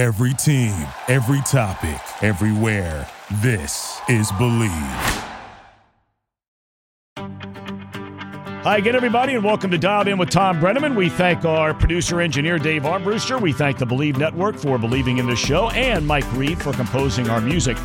Every team, every topic, everywhere. This is Bleav. Hi again, everybody, and welcome to Dialed In with Thom Brennaman. We thank our producer engineer Dave Armbruster. We thank the Bleav Network for believing in the show, and Mike Reed for composing our music.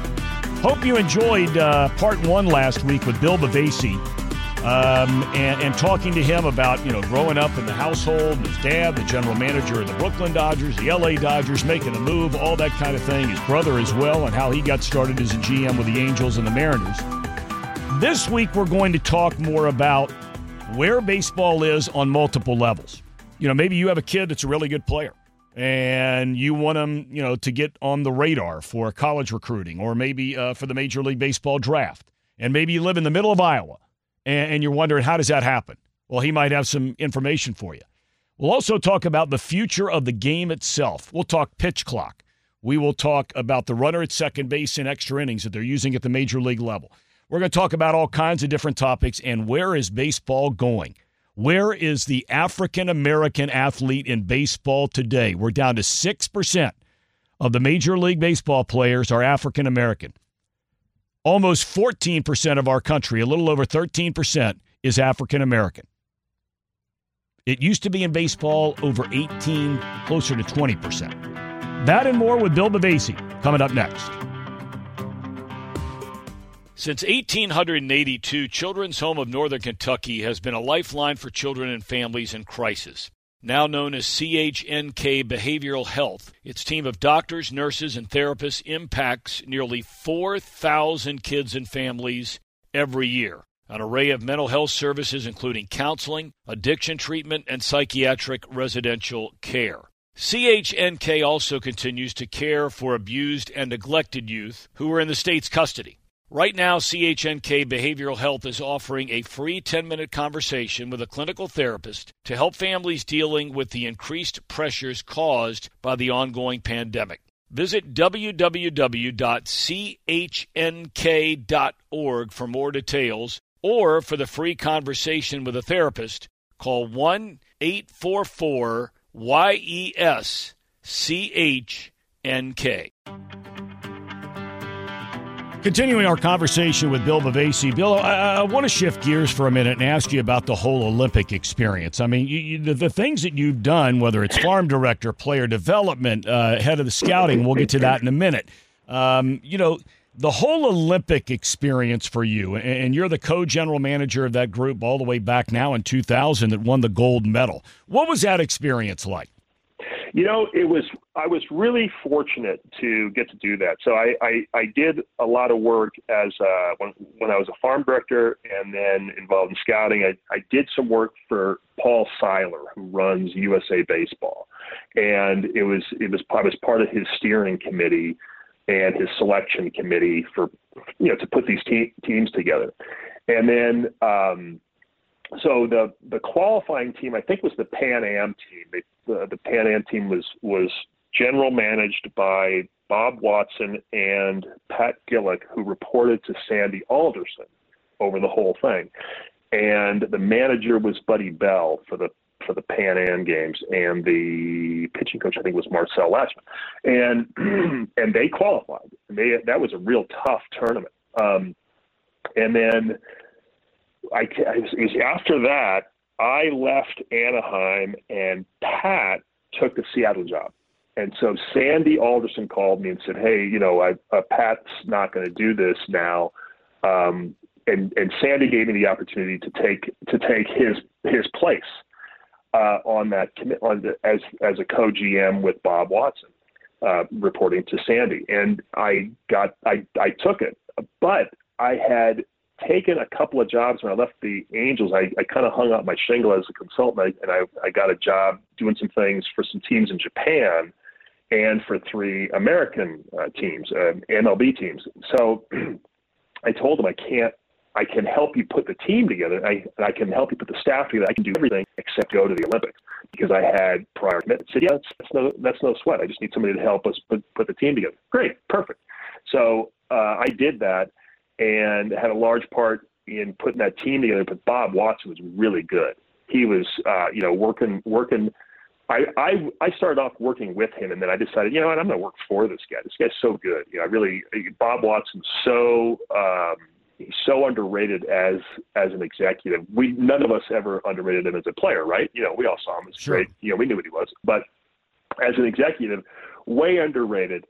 Hope you enjoyed uh, part one last week with Bill Bavasi um, and, and, talking to him about you know growing up in the household, his dad, the general manager of the Brooklyn Dodgers, the LA Dodgers, making the move, all that kind of thing. His brother as well, and how he got started as a GM with the Angels and the Mariners. This week we're going to talk more about where baseball is on multiple levels. You know, maybe you have a kid that's a really good player and you want them, you know, to get on the radar for college recruiting or maybe uh, for the Major League Baseball draft. And maybe you live in the middle of Iowa and, and you're wondering how does that happen? Well, he might have some information for you. We'll also talk about the future of the game itself. We'll talk pitch clock. We will talk about the runner at second base in extra innings that they're using at the major league level. We're going to talk about all kinds of different topics and where is baseball going? Where is the African American athlete in baseball today? We're down to 6% of the Major League Baseball players are African American. Almost 14% of our country, a little over 13%, is African American. It used to be in baseball over 18, closer to 20%. That and more with Bill Bavasi coming up next. Since 1882, Children's Home of Northern Kentucky has been a lifeline for children and families in crisis now known as CHNK Behavioral Health. Its team of doctors, nurses, and therapists impacts nearly 4,000 kids and families every year. An array of mental health services, including counseling, addiction treatment, and psychiatric residential care. CHNK also continues to care for abused and neglected youth who are in the state's custody. Right now, CHNK Behavioral Health is offering a free 10 minute conversation with a clinical therapist to help families dealing with the increased pressures caused by the ongoing pandemic. Visit www.chnk.org for more details or for the free conversation with a therapist, call 1 844 YES CHNK. Continuing our conversation with Bill Bavasi. Bill, I, I, want to shift gears for a minute and ask you about the whole Olympic experience. I mean, you, you, the, the, things that you've done, whether it's farm director, player development, uh, head of the scouting, we'll get to that in a minute. Um, you know, the whole Olympic experience for you, and you're the co general manager of that group all the way back now in 2000 that won the gold medal. What was that experience like? You know, it was I was really fortunate to get to do that. So I I, I did a lot of work as uh, when when I was a farm director and then involved in scouting. I I did some work for Paul Seiler, who runs USA Baseball, and it was it was I was part of his steering committee and his selection committee for you know to put these te- teams together, and then. Um, so the the qualifying team, I think, was the Pan Am team. The, the Pan Am team was was general managed by Bob Watson and Pat Gillick, who reported to Sandy Alderson over the whole thing. And the manager was Buddy Bell for the for the Pan Am games, and the pitching coach I think was Marcel Lachemann, and and they qualified. They that was a real tough tournament. Um, and then I, I after that I left Anaheim and Pat took the Seattle job. And so Sandy Alderson called me and said, "Hey, you know, I, uh, Pat's not going to do this now." Um, and and Sandy gave me the opportunity to take to take his his place uh, on that commit on the, as as a co GM with Bob Watson, uh, reporting to Sandy. And I got I I took it, but I had taken a couple of jobs when I left the Angels. I, I kind of hung out my shingle as a consultant, and I, I got a job doing some things for some teams in Japan and for three American uh, teams, MLB teams. So I told them I can't. I can help you put the team together. I, I can help you put the staff together. I can do everything except go to the Olympics because I had prior commitments. Said, yeah, that's, that's no that's no sweat. I just need somebody to help us put put the team together. Great, perfect. So uh, I did that and had a large part in putting that team together. But Bob Watson was really good. He was, uh, you know, working working I, I I started off working with him, and then I decided, you know what, I'm going to work for this guy. This guy's so good. You know, I really Bob Watson's so um, he's so underrated as as an executive. We none of us ever underrated him as a player, right? You know, we all saw him as sure. great. You know, we knew what he was, but as an executive, way underrated.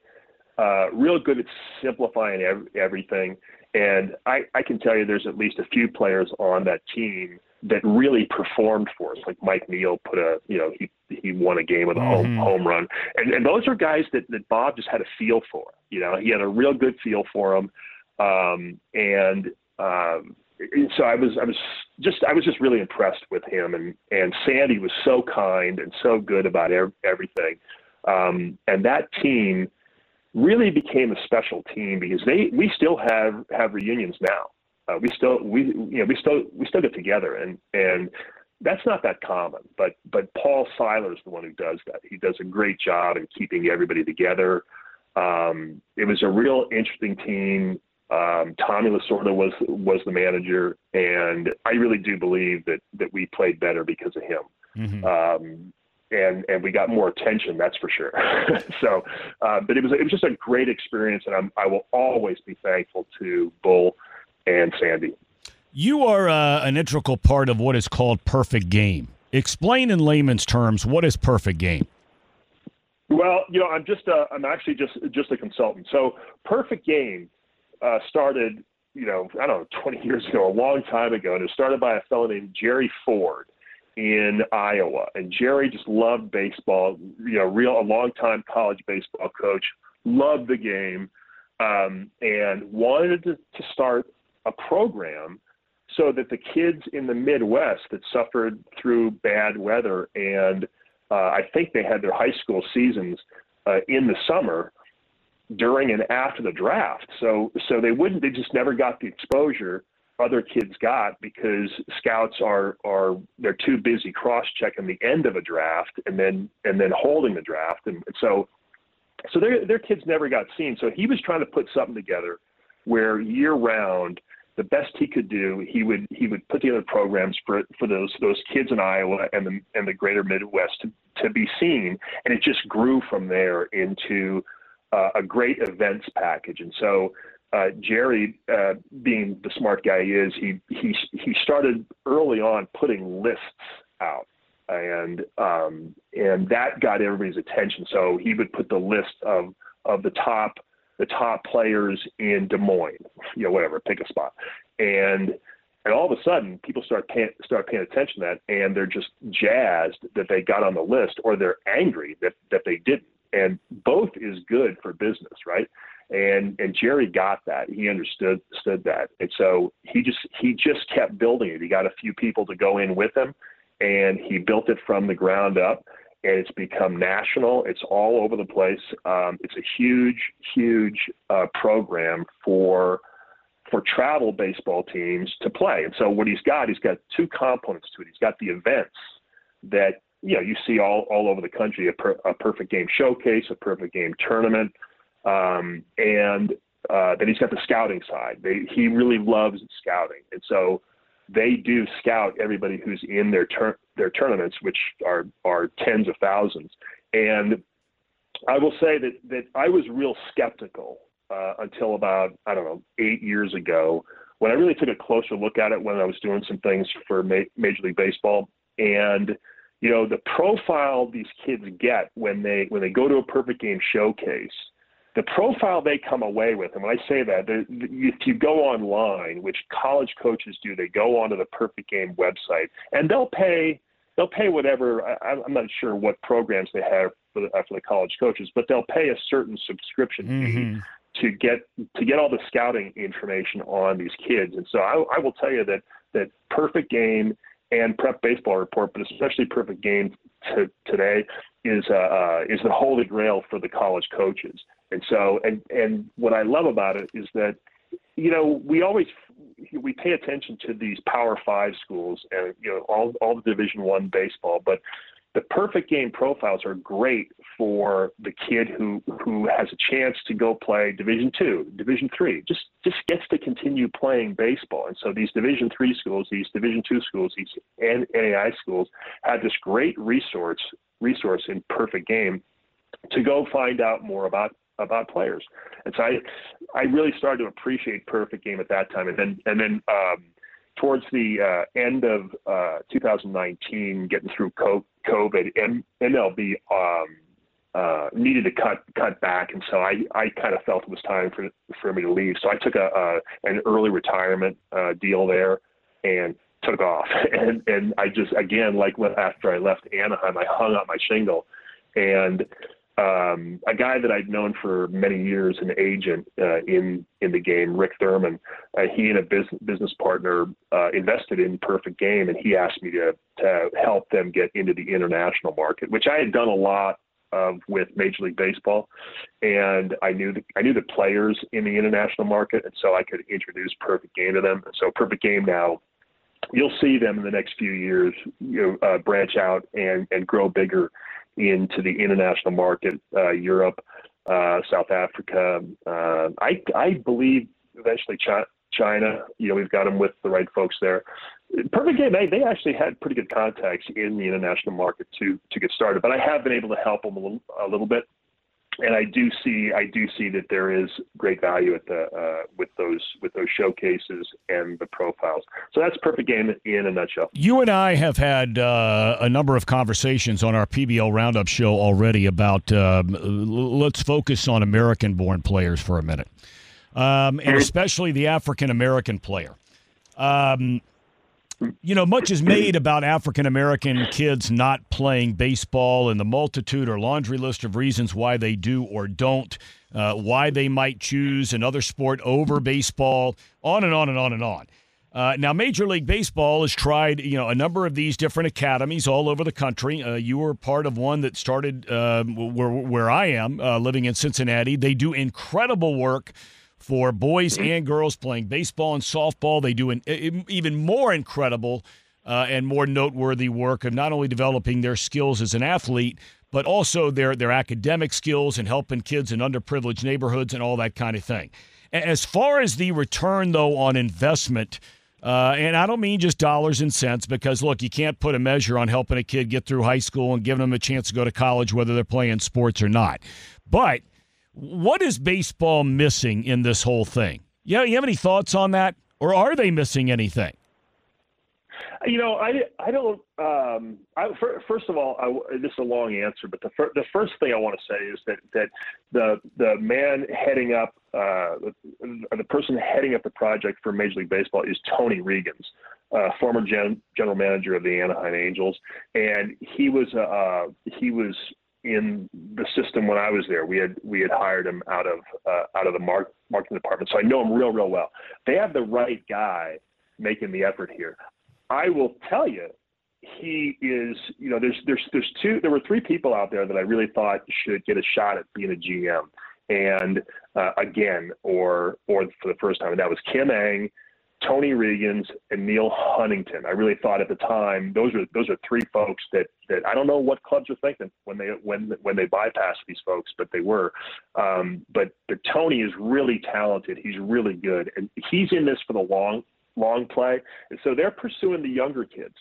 Uh, real good at simplifying ev- everything. And I, I can tell you, there's at least a few players on that team that really performed for us. Like Mike Neill put a, you know, he he won a game with a mm-hmm. home home run, and and those are guys that that Bob just had a feel for. You know, he had a real good feel for them, um, and um, so I was I was just I was just really impressed with him, and and Sandy was so kind and so good about ev- everything, um, and that team really became a special team because they we still have have reunions now. Uh, we still we you know we still we still get together and and that's not that common but but paul seiler is the one who does that. He does a great job in keeping everybody together. Um, it was a real interesting team. Um, tommy lasorda was was the manager and i really do believe that that we played better because of him. Mm-hmm. um, and and we got more attention. That's for sure. so, uh, but it was it was just a great experience, and I'm, I will always be thankful to Bull and Sandy. You are uh, an integral part of what is called perfect game. Explain in layman's terms what is perfect game. Well, you know, I'm just a, I'm actually just just a consultant. So perfect game uh, started, you know, I don't know, 20 years ago, a long time ago, and it was started by a fellow named Jerry Ford in Iowa. And Jerry just loved baseball. You know, real a long time college baseball coach, loved the game, um, and wanted to, to start a program so that the kids in the Midwest that suffered through bad weather and uh, I think they had their high school seasons uh, in the summer during and after the draft. So so they wouldn't they just never got the exposure other kids got because scouts are are they're too busy cross checking the end of a draft and then and then holding the draft and, so so their their kids never got seen. So he was trying to put something together where year round the best he could do, he would he would put together programs for for those those kids in Iowa and the and the greater Midwest to, to be seen, and it just grew from there into uh, a great events package. And so uh, Jerry, uh, being the smart guy he is, he he he started early on putting lists out, and um, and that got everybody's attention. So he would put the list of of the top the top players in Des Moines, you know, whatever, pick a spot. And and all of a sudden people start paying start paying attention to that and they're just jazzed that they got on the list or they're angry that, that they didn't. And both is good for business, right? And and Jerry got that. He understood understood that. And so he just he just kept building it. He got a few people to go in with him and he built it from the ground up and it's become national. It's all over the place. Um, it's a huge, huge uh, program for for travel baseball teams to play. And so what he's got, he's got two components to it. He's got the events that you know you see all all over the country: a, per, a perfect game showcase, a perfect game tournament, um, and uh, then he's got the scouting side. They, he really loves scouting, and so they do scout everybody who's in their tur- their tournaments, which are are tens of thousands. And I will say that that I was real skeptical uh, until about I don't know eight years ago when I really took a closer look at it when I was doing some things for Ma- Major League Baseball and you know the profile these kids get when they when they go to a perfect game showcase the profile they come away with, and when I say that, if you go online, which college coaches do, they go onto the Perfect Game website and they'll pay they'll pay whatever. I, I'm not sure what programs they have for the, for the college coaches, but they'll pay a certain subscription mm-hmm. fee to get to get all the scouting information on these kids. And so I, I will tell you that that Perfect Game and Prep Baseball Report, but especially Perfect Game to, today, is uh, uh, is the holy grail for the college coaches. And so, and and what I love about it is that, you know, we always we pay attention to these Power Five schools and you know all all the Division One baseball, but the perfect game profiles are great for the kid who who has a chance to go play Division two, Division three, just just gets to continue playing baseball. And so these Division three schools, these Division two schools, these NAI schools have this great resource resource in perfect game to go find out more about about players. And so I I really started to appreciate perfect game at that time. And then and then um, towards the uh, end of uh, 2019, getting through COVID, MLB um, uh, needed to cut cut back, and so I, I kind of felt it was time for for me to leave. So I took a, an early retirement uh, deal there, and took off. And and I just again like after I left Anaheim, I hung up my shingle, and um, a guy that I'd known for many years, an agent uh, in in the game, Rick Thurman. Uh, he and a business business partner uh, invested in Perfect Game, and he asked me to to help them get into the international market, which I had done a lot of with Major League Baseball, and I knew the, I knew the players in the international market, and so I could introduce Perfect Game to them. So Perfect Game now you'll see them in the next few years you know, uh, branch out and, and grow bigger into the international market, uh, Europe, uh, South Africa. Uh, I, I believe eventually China, China, you know, we've got them with the right folks there. Perfect Game, they, they actually had pretty good contacts in the international market to to get started, but I have been able to help them a little, a little bit and I do see I do see that there is great value at the uh, with those with those showcases and the profiles. So that's perfect game in a nutshell. You and I have had uh, a number of conversations on our PBL Roundup show already about uh, let's focus on American-born players for a minute, um, and especially the African American player. Um, you know, much is made about African American kids not playing baseball and the multitude or laundry list of reasons why they do or don't, uh, why they might choose another sport over baseball, on and on and on and on. Uh, now, Major League Baseball has tried, you know, a number of these different academies all over the country. Uh, you were part of one that started uh, where where I am, uh, living in Cincinnati. They do incredible work for boys and girls playing baseball and softball. They do an even more incredible uh, and more noteworthy work of not only developing their skills as an athlete, but also their their academic skills and helping kids in underprivileged neighborhoods and all that kind of thing. As far as the return, though, on investment. Uh, and I don't mean just dollars and cents because, look, you can't put a measure on helping a kid get through high school and giving them a chance to go to college, whether they're playing sports or not. But what is baseball missing in this whole thing? Yeah, you have any thoughts on that, or are they missing anything? You know, I, I don't. Um, I, first of all, I, this is a long answer, but the fir- the first thing I want to say is that that the the man heading up uh, the, the person heading up the project for Major League Baseball is Tony Reagins, uh, former gen- general manager of the Anaheim Angels, and he was uh, he was in the system when I was there. We had we had hired him out of uh, out of the mar- marketing department, so I know him real real well. They have the right guy making the effort here. I will tell you, he is. You know, there's there's there's two. There were three people out there that I really thought should get a shot at being a GM, and uh, again, or or for the first time, and that was Kim Ng Tony Reagins and Neal Huntington. I really thought at the time those are those are three folks that that I don't know what clubs are thinking when they when when they bypass these folks, but they were. Um, but but Tony is really talented. He's really good, and he's in this for the long long play. And so they're pursuing the younger kids,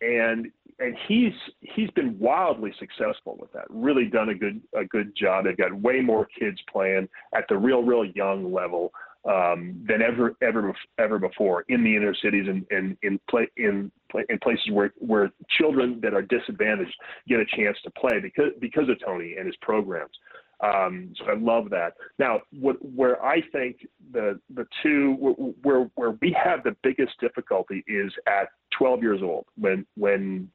and and he's he's been wildly successful with that. Really done a good a good job. They've got way more kids playing at the real real young level um, than ever ever ever before in the inner cities and, and in play in in places where where children that are disadvantaged get a chance to play because because of Tony and his programs. Um, so I love that. Now, what, where I think the the two where where we have the biggest difficulty is at 12 years old when when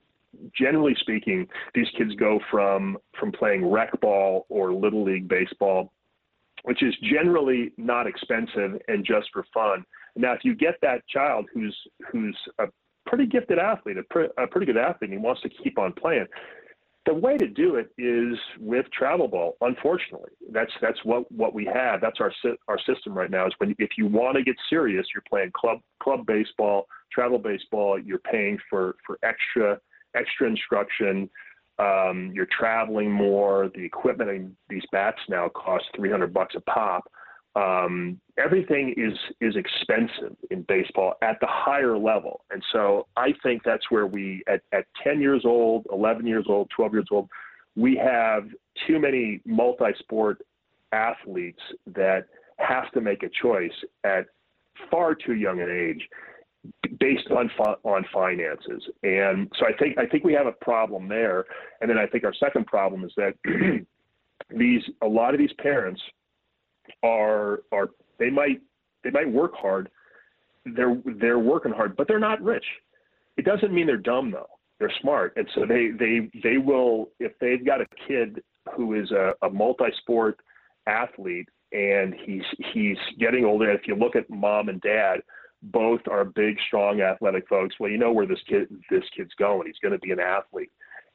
generally speaking these kids go from from playing rec ball or little league baseball which is generally not expensive and just for fun. Now, if you get that child who's who's a pretty gifted athlete, a, pre- a pretty good athlete, and he wants to keep on playing, the way to do it is with travel ball. Unfortunately, that's that's what what we have. That's our our system right now. Is when if you want to get serious, you're playing club club baseball, travel baseball. You're paying for for extra extra instruction Um, you're traveling more. The equipment and these bats now cost 300 bucks a pop. Um, everything is is expensive in baseball at the higher level, and so I think that's where we at, at 10 years old, 11 years old, 12 years old, we have too many multi-sport athletes that have to make a choice at far too young an age based on on finances. And so I think I think we have a problem there. And then I think our second problem is that these a lot of these parents are are they might they might work hard. They're they're working hard, but they're not rich. It doesn't mean they're dumb though. They're smart, and so they they they will if they've got a kid who is a, a multi-sport athlete and he's he's getting older. If you look at mom and dad, both are big, strong, athletic folks. Well, you know where this kid this kid's going. He's going to be an athlete.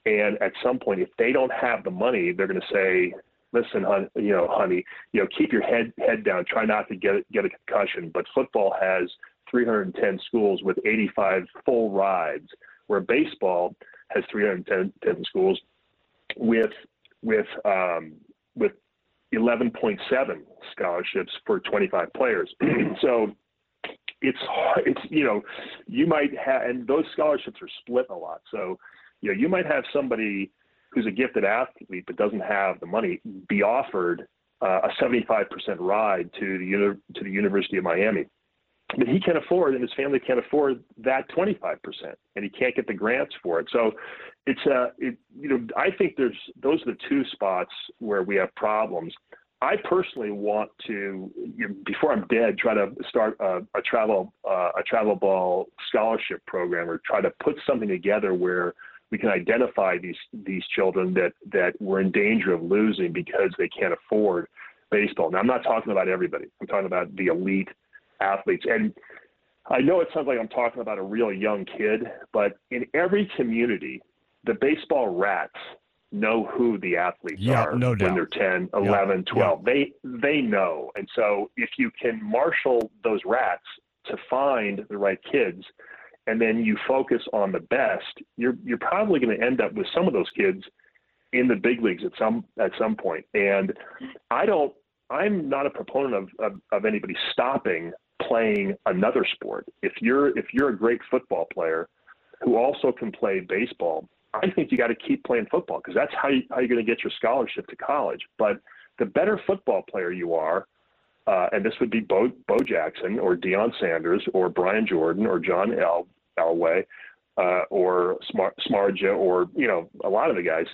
And at some point, if they don't have the money, they're going to say, "Listen, hon, you know, honey, you know, keep your head head down. Try not to get get a concussion." But football has 310 schools with 85 full rides, where baseball has 310 schools with with um, with 11.7 scholarships for 25 players. so it's it's you know you might have and those scholarships are split a lot. So you know you might have somebody who's a gifted athlete but doesn't have the money be offered uh, a 75% ride to the uni- to the University of Miami. But he can't afford, and his family can't afford that 25%, and he can't get the grants for it. So, it's a, uh, it, you know, I think there's those are the two spots where we have problems. I personally want to, you know, before I'm dead, try to start a, a travel uh, a travel ball scholarship program, or try to put something together where we can identify these these children that that we're in danger of losing because they can't afford baseball. Now, I'm not talking about everybody. I'm talking about the elite athletes. And I know it sounds like I'm talking about a real young kid, but in every community, the baseball rats know who the athletes yeah, are no when they're 10, 11, yeah, 12. Yeah. They they know. And so if you can marshal those rats to find the right kids and then you focus on the best, you're you're probably going to end up with some of those kids in the big leagues at some at some point. And I don't I'm not a proponent of, of, of anybody stopping playing another sport. If you're if you're a great football player who also can play baseball, I think you got to keep playing football because that's how you, how you're going to get your scholarship to college. But the better football player you are, uh, and this would be Bo, Bo Jackson or Deion Sanders or Brian Jordan or John El, Elway uh, or Smart, Smarja or you know a lot of the guys.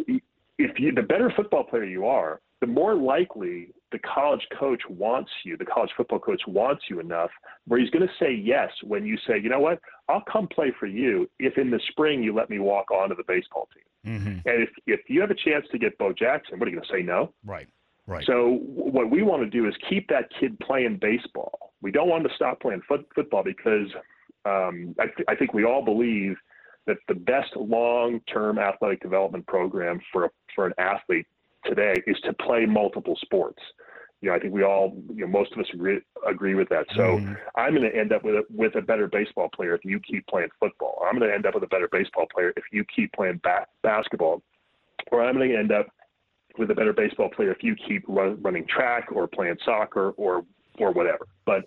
If you the better football player you are, the more likely the college coach wants you, the college football coach wants you enough where he's going to say yes when you say, you know what, I'll come play for you if in the spring you let me walk onto the baseball team. Mm-hmm. And if, if you have a chance to get Bo Jackson, what are you going to say no? Right, right. So what we want to do is keep that kid playing baseball. We don't want him to stop playing foot, football because um, I, th- I think we all believe that the best long-term athletic development program for, for an athlete today is to play multiple sports. You know, I think we all, you know, most of us agree, agree with that. So mm-hmm. I'm going to end up with a, with a better baseball player if you keep playing football. I'm going to end up with a better baseball player if you keep playing ba- basketball, or I'm going to end up with a better baseball player if you keep run, running track or playing soccer or or whatever. But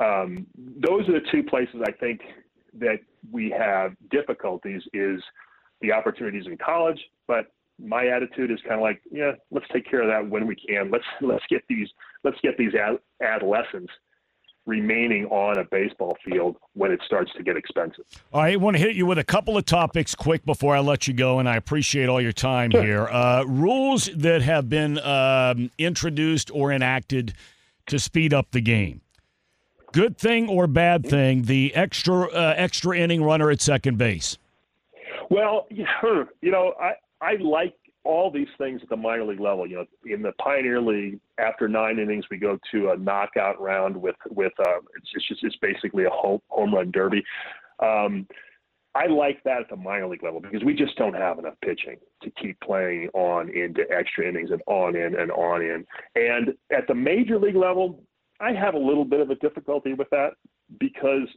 um, those are the two places I think that we have difficulties is the opportunities in college, but my attitude is kind of like, yeah, let's take care of that when we can. Let's let's get these let's get these ad- adolescents remaining on a baseball field when it starts to get expensive. All right, I want to hit you with a couple of topics quick before I let you go, and I appreciate all your time sure. here. Uh, rules that have been um, introduced or enacted to speed up the game. Good thing or bad thing? The extra uh, extra inning runner at second base. Well, you know, I I like all these things at the minor league level. You know, in the Pioneer League, after nine innings, we go to a knockout round with with uh, it's just it's basically a home home run derby. Um, I like that at the minor league level because we just don't have enough pitching to keep playing on into extra innings and on in and on in. And at the major league level, I have a little bit of a difficulty with that because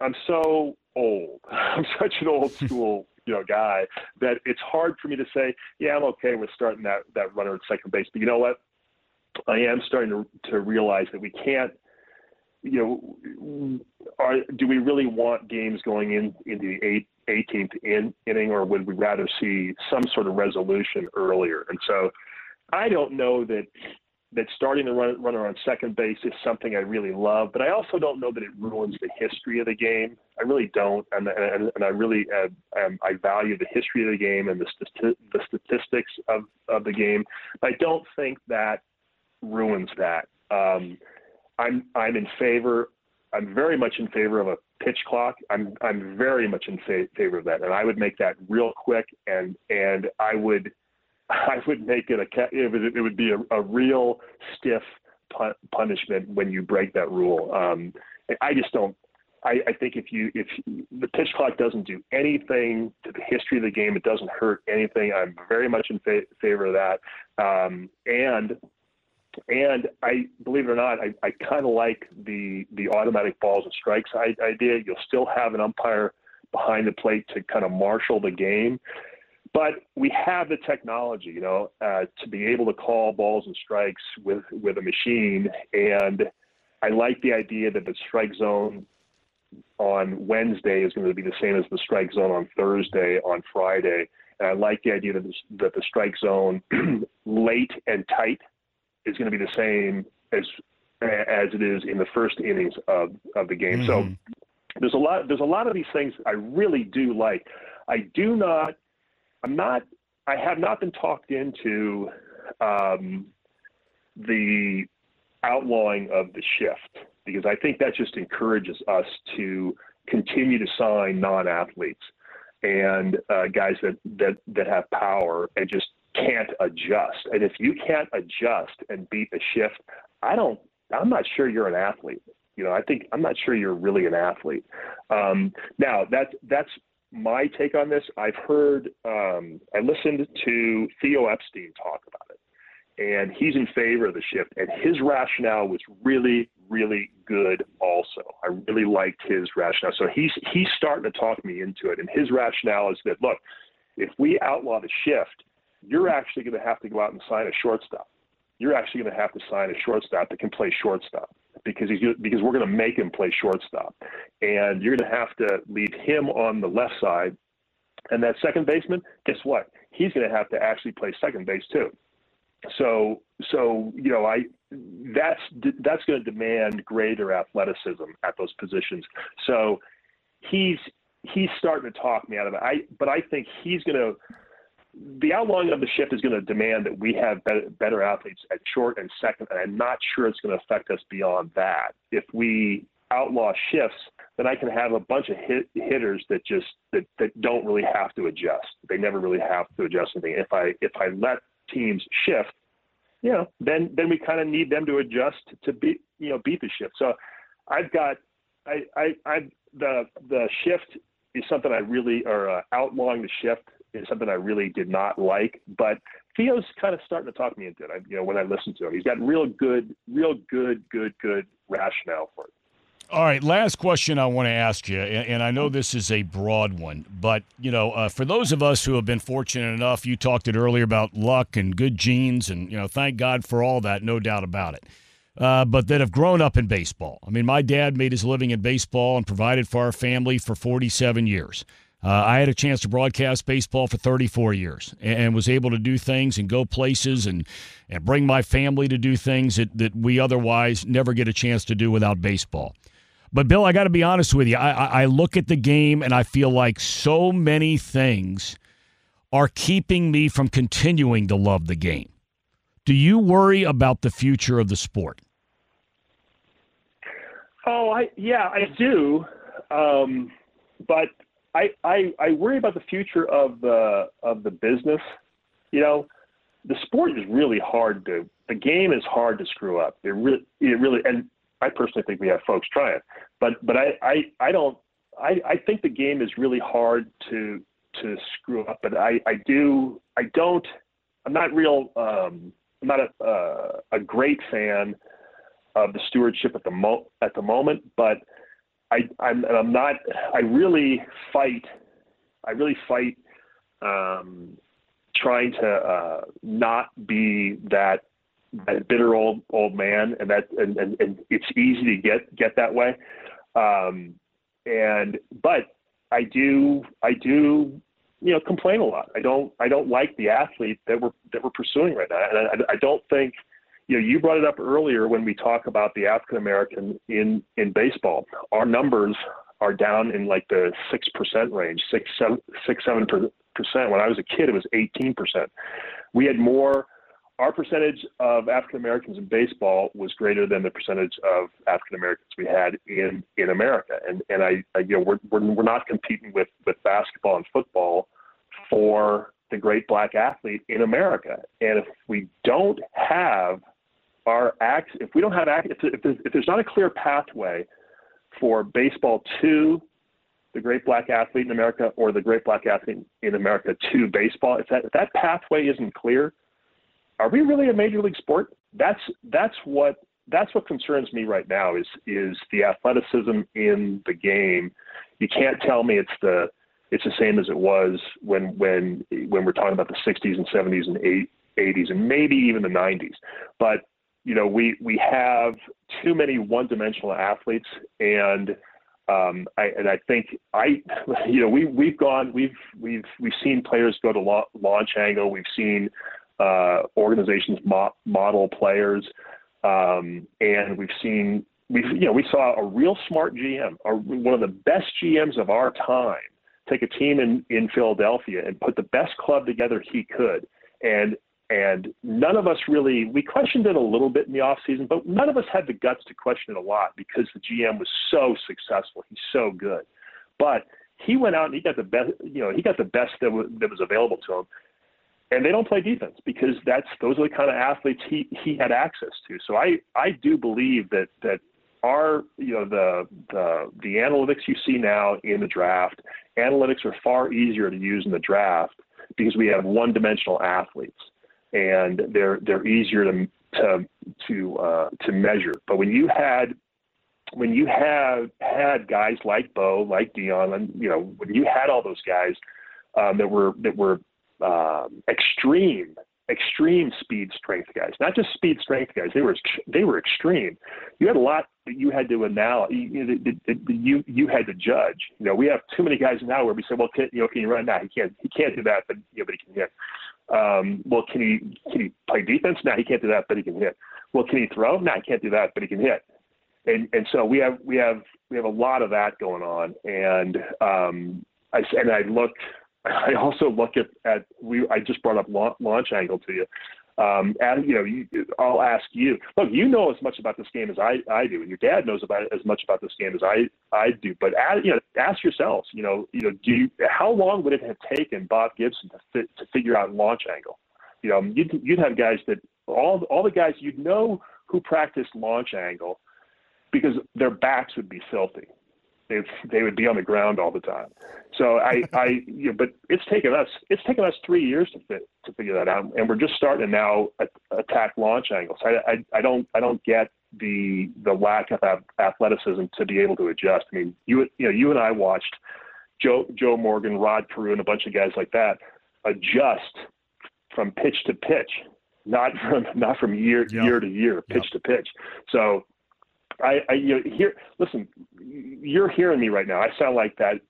I'm so old. I'm such an old school you know guy that it's hard for me to say, yeah, I'm okay with starting that that runner at second base. But you know what? I am starting to to realize that we can't. You know, are, do we really want games going in into the eighth, 18th in, inning, or would we rather see some sort of resolution earlier? And so, I don't know that that starting the run, runner on second base is something I really love, but I also don't know that it ruins the history of the game. I really don't, and and, and I really uh, um, I value the history of the game and the the statistics of of the game. I don't think that ruins that. Um, I'm I'm in favor. I'm very much in favor of a pitch clock. I'm I'm very much in fa- favor of that, and I would make that real quick, and and I would I would make it a it would, it would be a, a real stiff punishment when you break that rule. Um, I just don't. I, I think if you if the pitch clock doesn't do anything to the history of the game, it doesn't hurt anything. I'm very much in fa- favor of that. Um, and and I believe it or not, I, I kind of like the the automatic balls and strikes idea. You'll still have an umpire behind the plate to kind of marshal the game. But we have the technology, you know, uh, to be able to call balls and strikes with with a machine. And I like the idea that the strike zone on Wednesday is going to be the same as the strike zone on Thursday, on Friday. And I like the idea that the, that the strike zone late and tight is going to be the same as as it is in the first innings of, of the game. Mm-hmm. So there's a lot there's a lot of these things I really do like. I do not I'm not. I have not been talked into um, the outlawing of the shift because I think that just encourages us to continue to sign non-athletes and uh, guys that, that that have power and just can't adjust. And if you can't adjust and beat the shift, I don't. I'm not sure you're an athlete. You know, I think I'm not sure you're really an athlete. Um, now that's that's my take on this, I've heard, um, I listened to Theo Epstein talk about it, and he's in favor of the shift. And his rationale was really, really good. Also, I really liked his rationale. So he's he's starting to talk me into it. And his rationale is that look, if we outlaw the shift, you're actually going to have to go out and sign a shortstop. You're actually going to have to sign a shortstop that can play shortstop because he's because we're going to make him play shortstop, and you're going to have to leave him on the left side, and that second baseman, guess what? He's going to have to actually play second base too. So so you know I that's that's going to demand greater athleticism at those positions. So he's he's starting to talk me out of it. I but I think he's going to the outlawing of the shift is going to demand that we have better, better, athletes at short and second, and I'm not sure it's going to affect us beyond that. If we outlaw shifts, then I can have a bunch of hit, hitters that just that, that don't really have to adjust. They never really have to adjust anything. If I if I let teams shift, you know, then then we kind of need them to adjust to beat you know beat the shift. So I've got I I, I the the shift is something I really or uh, outlawing the shift is something I really did not like. But Theo's kind of starting to talk me into it. I, you know, when I listen to him, he's got real good, real good, good, good rationale for it. All right, last question I want to ask you, and I know this is a broad one, but you know, uh, for those of us who have been fortunate enough, you talked it earlier about luck and good genes, and you know, thank God for all that, no doubt about it. Uh, but that have grown up in baseball. I mean, my dad made his living in baseball and provided for our family for 47 years. Uh, I had a chance to broadcast baseball for 34 years and, was able to do things and go places and, and bring my family to do things that, that we otherwise never get a chance to do without baseball. But, Bill, I got to be honest with you. I, I look at the game and I feel like so many things are keeping me from continuing to love the game. Do you worry about the future of the sport? Oh, I yeah, I do. Um, but I, I I worry about the future of the of the business. You know, the sport is really hard to the game is hard to screw up. It really it really and I personally think we have folks trying, but but I I, I don't I, I think the game is really hard to to screw up. But I I do I don't I'm not real um, I'm not a uh, a great fan of the stewardship at the mo at the moment, but I, I'm, I'm not. I really fight I really fight um, trying to uh, not be that that bitter old old man, and that and, and, and it's easy to get get that way. Um, and but I do I do you know complain a lot. I don't I don't like the athlete that we're that we're pursuing right now, and I, I don't think you know you brought it up earlier when we talk about the African American in in baseball. Our numbers are down in like the six percent range, six seven six seven percent. When I was a kid, it was eighteen percent. We had more our percentage of African Americans in baseball was greater than the percentage of African Americans we had in in America. And and I, I you know we're, we're we're not competing with with basketball and football for the great black athlete in America. And if we don't have our act, if we don't have act, if, there's, if there's not a clear pathway for baseball to the great black athlete in America or the great black athlete in America to baseball, if that if that pathway isn't clear, are we really a major league sport? That's that's what that's what concerns me right now is is the athleticism in the game. You can't tell me it's the it's the same as it was when when when we're talking about the 60s and 70s and 80s and maybe even the 90s. But you know we we have too many one-dimensional athletes and um, I, and I think I, you know, we we've gone, we've we've we've seen players go to launch angle. We've seen uh, organizations mo- model players, um, and we've seen we you know we saw a real smart GM, a, one of the best GMs of our time, take a team in in Philadelphia and put the best club together he could, and and none of us really we questioned it a little bit in the off season, but none of us had the guts to question it a lot because the GM was so successful, he's so good, but he went out and he got the best you know he got the best that was that was available to him. And they don't play defense because that's those are the kind of athletes he he had access to. So I I do believe that that our you know the the the analytics you see now in the draft, analytics are far easier to use in the draft because we have one dimensional athletes and they're they're easier to to to uh, to measure. But when you had when you had had guys like Bo, like Deion, and you know when you had all those guys um, that were that were um, extreme, extreme speed strength guys, not just speed strength guys. They were they were extreme. You had a lot that you had to analyze. You, you you had to judge. You know, we have too many guys now where we say, well, can, you know, can you run? now? he can't. He can't do that, but you know, but he can hit. Um, well, can he can he play defense? No, he can't do that, but he can hit. Well, can he throw? No, he can't do that, but he can hit. And and so we have we have we have a lot of that going on. And um, I and I look I also look at, at we. I just brought up launch angle to you. Um, and you know, you, I'll ask you. Look, you know as much about this game as I, I do, and your dad knows about as much about this game as I, I do. But ask, you know, ask yourselves. You know, you know, do you, how long would it have taken Bob Gibson to fit, to figure out launch angle? You know, you'd, you'd have guys that all all the guys you'd know who practiced launch angle because their backs would be filthy they they would be on the ground all the time. So I I you know, but it's taken us it's taken us three years to fit, to figure that out, and we're just starting to now attack launch angles. I, I I don't I don't get the the lack of athleticism to be able to adjust. I mean, you you know you and I watched Joe Joe Morgan, Rod Carew, and a bunch of guys like that adjust from pitch to pitch, not from not from year yep. year to year, pitch yep. to pitch. So I, I you know, hear listen, you're hearing me right now. I sound like that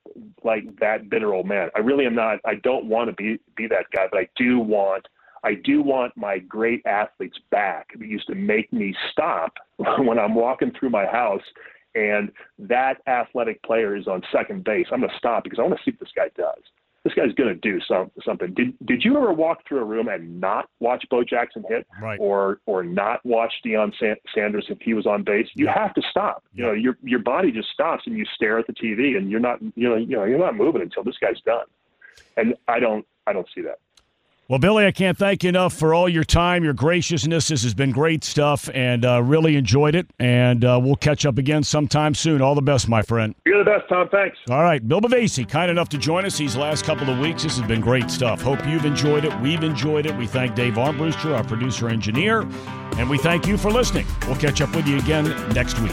like that bitter old man. I really am not. I don't want to be be that guy, but I do want I do want my great athletes back. It used to make me stop when I'm walking through my house and that athletic player is on second base. I'm going to stop because I want to see what this guy does this guy's going to do some, something. Did did you ever walk through a room and not watch Bo Jackson hit, right. or or not watch Deion Sanders if he was on base? You yeah. have to stop. Yeah. You know, your your body just stops and you stare at the TV and you're not you know you know you're not moving until this guy's done. And I don't I don't see that. Well, Billy, I can't thank you enough for all your time, your graciousness. This has been great stuff, and uh, really enjoyed it. And uh, we'll catch up again sometime soon. All the best, my friend. You're the best, Thom. Thanks. All right, Bill Bavasi, kind enough to join us these last couple of weeks. This has been great stuff. Hope you've enjoyed it. We've enjoyed it. We thank Dave Armbruster, our producer engineer, and we thank you for listening. We'll catch up with you again next week.